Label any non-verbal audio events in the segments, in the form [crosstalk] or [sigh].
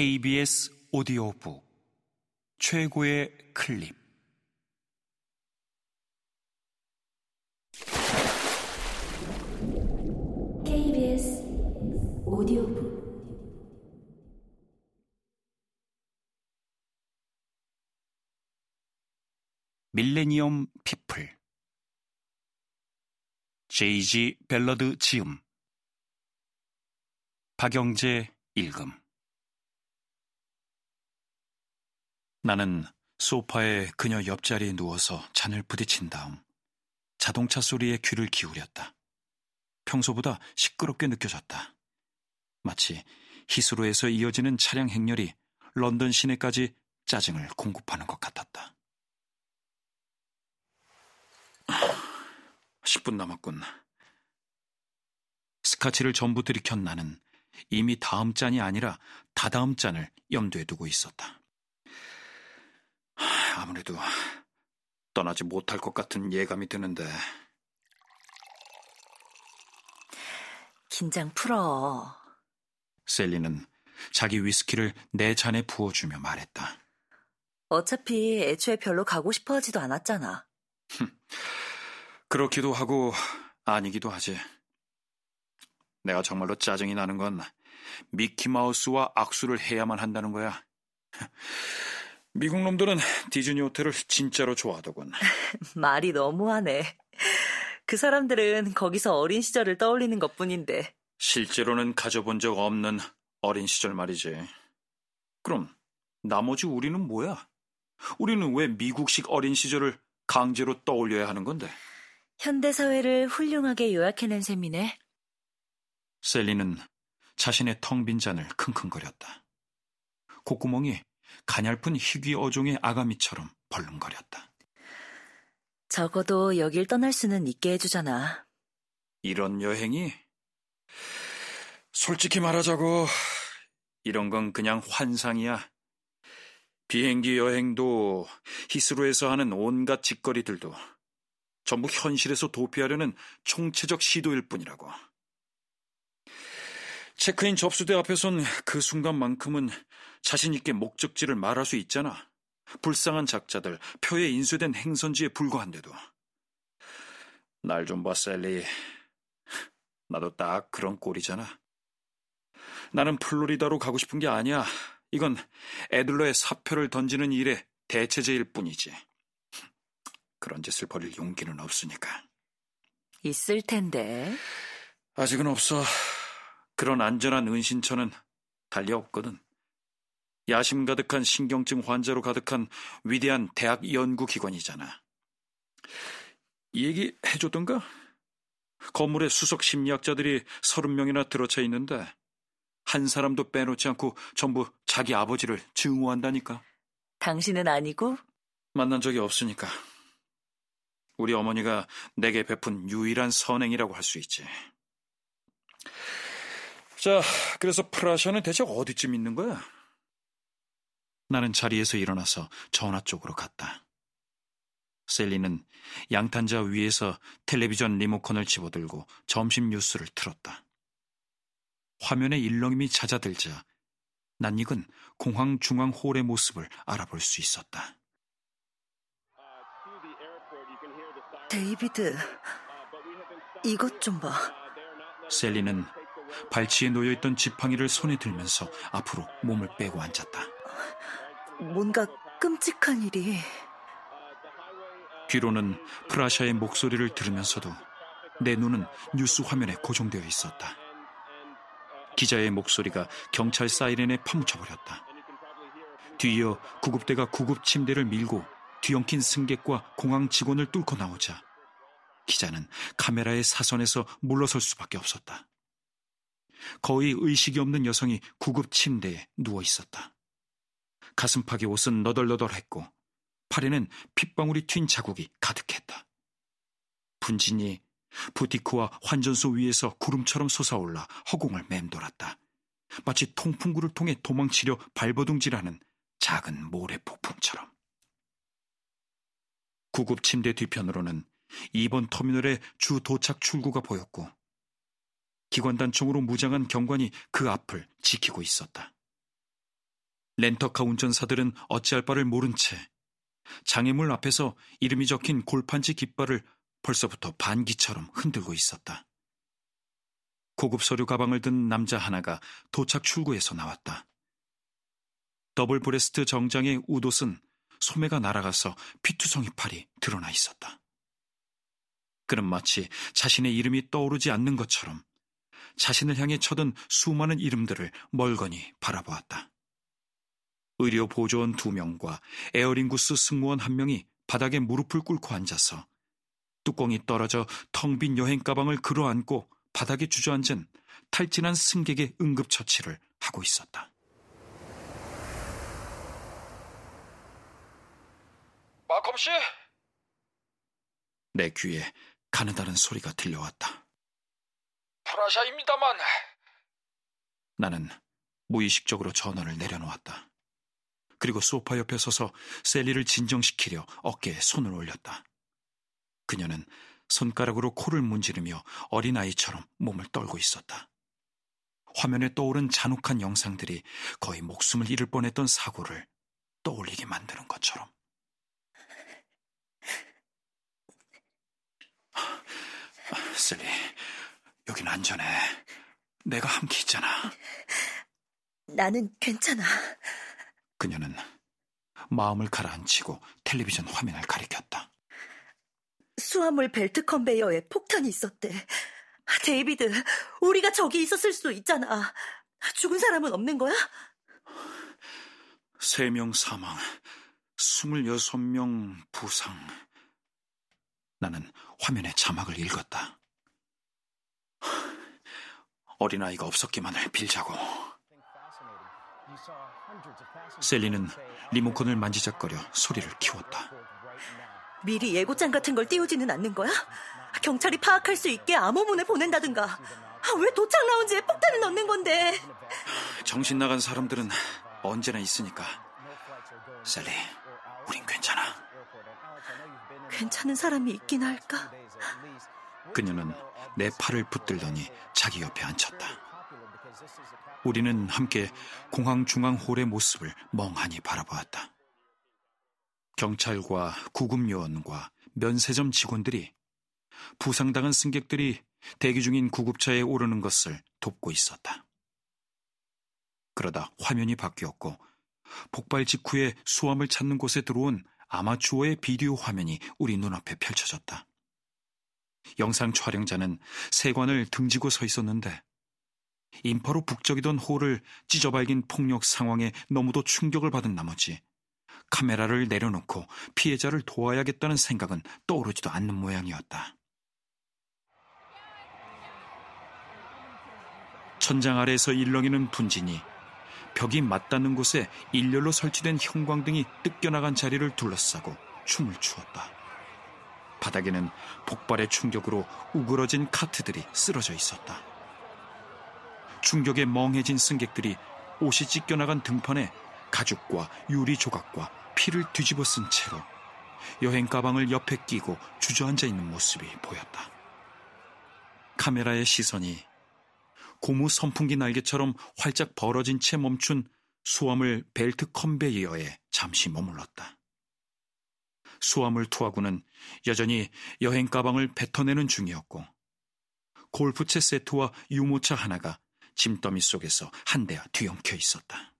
KBS 오디오북 최고의 클립. KBS 오디오북. 밀레니엄 피플. 제이지 벨러드 지음. 박영재 읽음 나는 소파에 그녀 옆자리에 누워서 잔을 부딪힌 다음 자동차 소리에 귀를 기울였다. 평소보다 시끄럽게 느껴졌다. 마치 히스로에서 이어지는 차량 행렬이 런던 시내까지 짜증을 공급하는 것 같았다. 10분 남았군. 스카치를 전부 들이켠 나는 이미 다음 잔이 아니라 다다음 잔을 염두에 두고 있었다. 아무래도 떠나지 못할 것 같은 예감이 드는데 긴장 풀어. 셀리는 자기 위스키를 내 잔에 부어주며 말했다. 어차피 애초에 별로 가고 싶어 하지도 않았잖아. 그렇기도 하고 아니기도 하지. 내가 정말로 짜증이 나는 건 미키마우스와 악수를 해야만 한다는 거야. 미국 놈들은 디즈니 호텔을 진짜로 좋아하더군. [laughs] 말이 너무하네. 그 사람들은 거기서 어린 시절을 떠올리는 것 뿐인데. 실제로는 가져본 적 없는 어린 시절 말이지. 그럼 나머지 우리는 뭐야? 우리는 왜 미국식 어린 시절을 강제로 떠올려야 하는 건데? 현대사회를 훌륭하게 요약해낸 셈이네. 셀리는 자신의 텅 빈 잔을 킁킁거렸다. 콧구멍이 가냘픈 희귀 어종의 아가미처럼 벌렁거렸다. 적어도 여길 떠날 수는 있게 해주잖아. 이런 여행이 솔직히 말하자고 이런 건 그냥 환상이야. 비행기 여행도 히스로에서 하는 온갖 짓거리들도 전부 현실에서 도피하려는 총체적 시도일 뿐이라고. 체크인 접수대 앞에선 그 순간만큼은 자신있게 목적지를 말할 수 있잖아. 불쌍한 작자들, 표에 인쇄된 행선지에 불과한데도. 날 좀 봐, 셀리. 나도 딱 그런 꼴이잖아. 나는 플로리다로 가고 싶은 게 아니야. 이건 애들러의 사표를 던지는 일의 대체제일 뿐이지. 그런 짓을 벌일 용기는 없으니까. 있을 텐데. 아직은 없어. 그런 안전한 은신처는 달리 없거든. 야심 가득한 신경증 환자로 가득한 위대한 대학 연구기관이잖아. 이 얘기 해줬던가? 건물에 수석 심리학자들이 서른 명이나 들어차 있는데 한 사람도 빼놓지 않고 전부 자기 아버지를 증오한다니까. 당신은 아니고? 만난 적이 없으니까. 우리 어머니가 내게 베푼 유일한 선행이라고 할 수 있지. 자, 그래서 프라샤는 대체 어디쯤 있는 거야? 나는 자리에서 일어나서 전화 쪽으로 갔다. 셀리는 양탄자 위에서 텔레비전 리모컨을 집어들고 점심 뉴스를 틀었다. 화면에 일렁임이 잦아들자 낯익은 공항 중앙 홀의 모습을 알아볼 수 있었다. 데이비드, 이것 좀 봐. 셀리는 발치에 놓여있던 지팡이를 손에 들면서 앞으로 몸을 빼고 앉았다. 뭔가 끔찍한 일이. 귀로는 프라샤의 목소리를 들으면서도 내 눈은 뉴스 화면에 고정되어 있었다. 기자의 목소리가 경찰 사이렌에 파묻혀 버렸다. 뒤이어 구급대가 구급 침대를 밀고 뒤엉킨 승객과 공항 직원을 뚫고 나오자 기자는 카메라의 사선에서 물러설 수밖에 없었다. 거의 의식이 없는 여성이 구급 침대에 누워 있었다. 가슴팍의 옷은 너덜너덜했고 팔에는 핏방울이 튄 자국이 가득했다. 분진이 부티크와 환전소 위에서 구름처럼 솟아올라 허공을 맴돌았다. 마치 통풍구를 통해 도망치려 발버둥질하는 작은 모래 폭풍처럼. 구급 침대 뒤편으로는 2번 터미널의 주 도착 출구가 보였고 기관단총으로 무장한 경관이 그 앞을 지키고 있었다. 렌터카 운전사들은 어찌할 바를 모른 채 장애물 앞에서 이름이 적힌 골판지 깃발을 벌써부터 반기처럼 흔들고 있었다. 고급 서류 가방을 든 남자 하나가 도착 출구에서 나왔다. 더블 브레스트 정장의 웃옷은 소매가 날아가서 피투성이 팔이 드러나 있었다. 그는 마치 자신의 이름이 떠오르지 않는 것처럼 자신을 향해 쳐든 수많은 이름들을 멀거니 바라보았다. 의료 보조원 두 명과 에어링구스 승무원 한 명이 바닥에 무릎을 꿇고 앉아서 뚜껑이 떨어져 텅 빈 여행 가방을 끌어안고 바닥에 주저앉은 탈진한 승객의 응급처치를 하고 있었다. 마컴 씨? 내 귀에 가느다란 소리가 들려왔다. 프라샤입니다만. 나는 무의식적으로 전원을 내려놓았다. 그리고 소파 옆에 서서 셀리를 진정시키려 어깨에 손을 올렸다. 그녀는 손가락으로 코를 문지르며 어린아이처럼 몸을 떨고 있었다. 화면에 떠오른 잔혹한 영상들이 거의 목숨을 잃을 뻔했던 사고를 떠올리게 만드는 것처럼. 셀리, 여긴 안전해. 내가 함께 있잖아. 나는 괜찮아. 그녀는 마음을 가라앉히고 텔레비전 화면을 가리켰다. 수화물 벨트 컨베이어에 폭탄이 있었대. 데이비드, 우리가 저기 있었을 수도 있잖아. 죽은 사람은 없는 거야? 3명 사망, 26명 부상. 나는 화면의 자막을 읽었다. 어린아이가 없었기만을 빌자고. 셀리는 리모컨을 만지작거려 소리를 키웠다. 미리 예고장 같은 걸 띄우지는 않는 거야? 경찰이 파악할 수 있게 암호문을 보낸다든가. 아, 왜 도착 라운지에 폭탄을 넣는 건데? 정신 나간 사람들은 언제나 있으니까. 셀리, 우린 괜찮아. 괜찮은 사람이 있긴 할까? 그녀는 내 팔을 붙들더니 자기 옆에 앉혔다. 우리는 함께 공항 중앙 홀의 모습을 멍하니 바라보았다. 경찰과 구급요원과 면세점 직원들이 부상당한 승객들이 대기 중인 구급차에 오르는 것을 돕고 있었다. 그러다 화면이 바뀌었고 폭발 직후에 수암을 찾는 곳에 들어온 아마추어의 비디오 화면이 우리 눈앞에 펼쳐졌다. 영상 촬영자는 세관을 등지고 서 있었는데 인파로 북적이던 홀을 찢어발긴 폭력 상황에 너무도 충격을 받은 나머지 카메라를 내려놓고 피해자를 도와야겠다는 생각은 떠오르지도 않는 모양이었다. 천장 아래에서 일렁이는 분진이 벽이 맞닿는 곳에 일렬로 설치된 형광등이 뜯겨나간 자리를 둘러싸고 춤을 추었다. 바닥에는 폭발의 충격으로 우그러진 카트들이 쓰러져 있었다. 충격에 멍해진 승객들이 옷이 찢겨나간 등판에 가죽과 유리 조각과 피를 뒤집어 쓴 채로 여행 가방을 옆에 끼고 주저앉아 있는 모습이 보였다. 카메라의 시선이 고무 선풍기 날개처럼 활짝 벌어진 채 멈춘 수화물 벨트 컨베이어에 잠시 머물렀다. 수화물 투하구는 여전히 여행 가방을 뱉어내는 중이었고 골프채 세트와 유모차 하나가 짐더미 속에서 한 대야 뒤엉켜 있었다.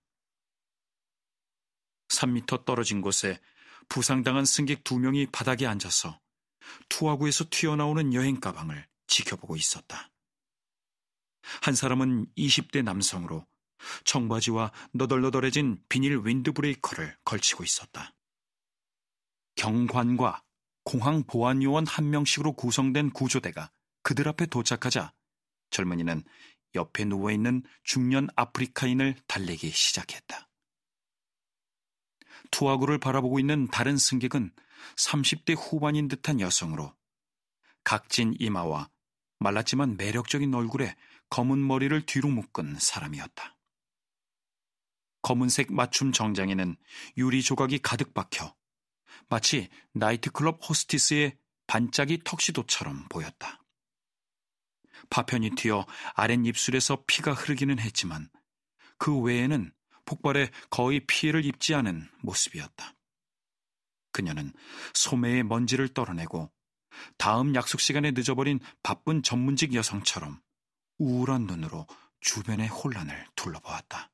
3미터 떨어진 곳에 부상당한 승객 두 명이 바닥에 앉아서 투하구에서 튀어나오는 여행 가방을 지켜보고 있었다. 한 사람은 20대 남성으로 청바지와 너덜너덜해진 비닐 윈드브레이커를 걸치고 있었다. 경관과 공항 보안요원 한 명씩으로 구성된 구조대가 그들 앞에 도착하자 젊은이는 옆에 누워있는 중년 아프리카인을 달래기 시작했다. 투하구를 바라보고 있는 다른 승객은 30대 후반인 듯한 여성으로 각진 이마와 말랐지만 매력적인 얼굴에 검은 머리를 뒤로 묶은 사람이었다. 검은색 맞춤 정장에는 유리 조각이 가득 박혀 마치 나이트클럽 호스티스의 반짝이 턱시도처럼 보였다. 파편이 튀어 아랫입술에서 피가 흐르기는 했지만 그 외에는 폭발에 거의 피해를 입지 않은 모습이었다. 그녀는 소매의 먼지를 떨어내고 다음 약속 시간에 늦어버린 바쁜 전문직 여성처럼 우울한 눈으로 주변의 혼란을 둘러보았다.